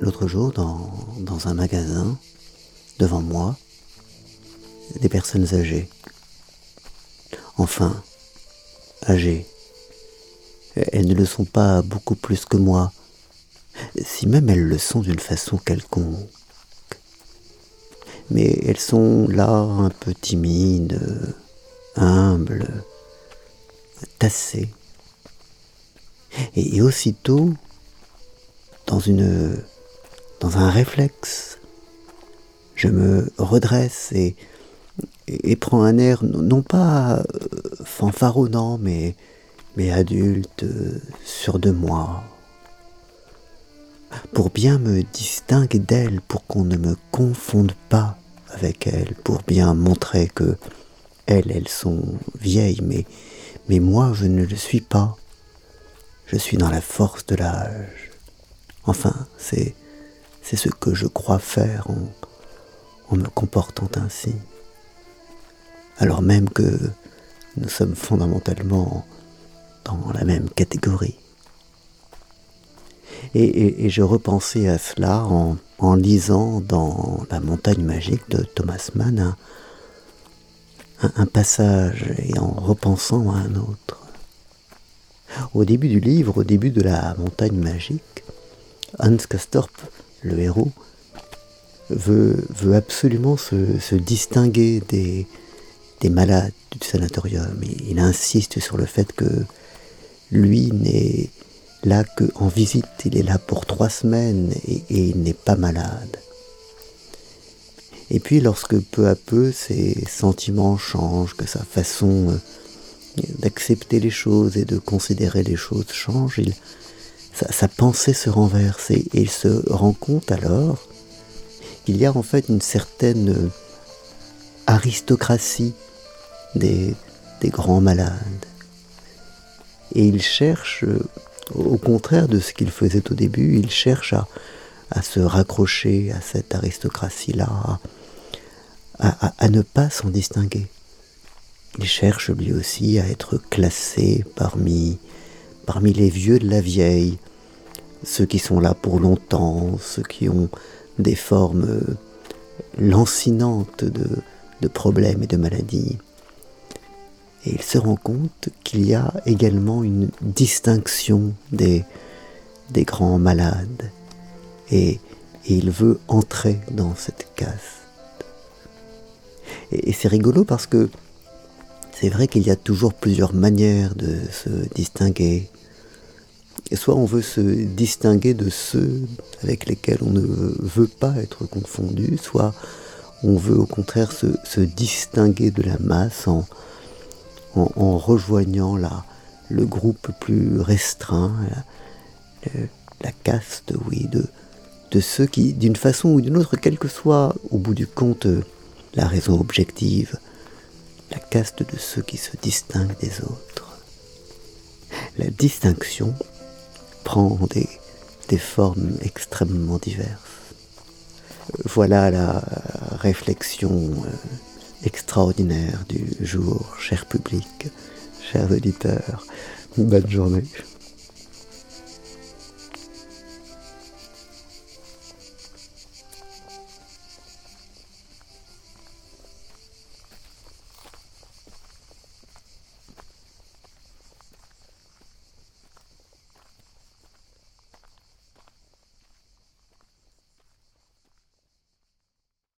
l'autre jour dans, un magasin, devant moi, des personnes âgées. Enfin, âgées. Elles ne le sont pas beaucoup plus que moi, si même elles le sont d'une façon quelconque. Mais elles sont là un peu timides, humbles, tassées. Et, aussitôt, dans une, dans un réflexe, je me redresse et, prends un air non pas euh, fanfaronnant, mais, adulte, sûr de moi, pour bien me distinguer d'elle, pour qu'on ne me confonde pas avec elle, pour bien montrer que elles, elles sont vieilles, mais moi je ne le suis pas. Je suis dans la force de l'âge. Enfin, c'est, c'est ce que je crois faire en, me comportant ainsi. Alors même que nous sommes fondamentalement dans la même catégorie. Et, je repensais à cela en, lisant dans La montagne magique de Thomas Mann un, passage et en repensant à un autre. Au début du livre, au début de La montagne magique, Hans Kastorp, le héros, veut, absolument se, distinguer des, des malades du sanatorium. il insiste sur le fait que lui n'est là qu'en visite, il est là pour trois semaines et, il n'est pas malade. Et puis lorsque peu à peu ses sentiments changent, que sa façon euh, d'accepter les choses et de considérer les choses change, sa, pensée se renverse et, il se rend compte alors qu'il y a en fait une certaine euh, aristocratie des grands malades. Et il cherche euh, au contraire de ce qu'il faisait au début, il cherche à, se raccrocher à cette aristocratie-là, à, ne pas s'en distinguer. Il cherche lui aussi à être classé parmi, parmi les vieux de la vieille, ceux qui sont là pour longtemps, ceux qui ont des formes lancinantes de, problèmes et de maladies. Et il se rend compte qu'il y a également une distinction des, des grands malades. Et, il veut entrer dans cette caste. Et, c'est rigolo parce que c'est vrai qu'il y a toujours plusieurs manières de se distinguer. Soit on veut se distinguer de ceux avec lesquels on ne veut pas être confondu, soit on veut au contraire se, distinguer de la masse en, rejoignant la, le groupe plus restreint, la, caste, oui, de, de ceux qui, d'une façon ou d'une autre, quelle que soit au bout du compte la raison objective, la caste de ceux qui se distinguent des autres. La distinction prend des, des formes extrêmement diverses. Voilà la réflexion euh, extraordinaire du jour, cher public, chers auditeurs. Bonne journée.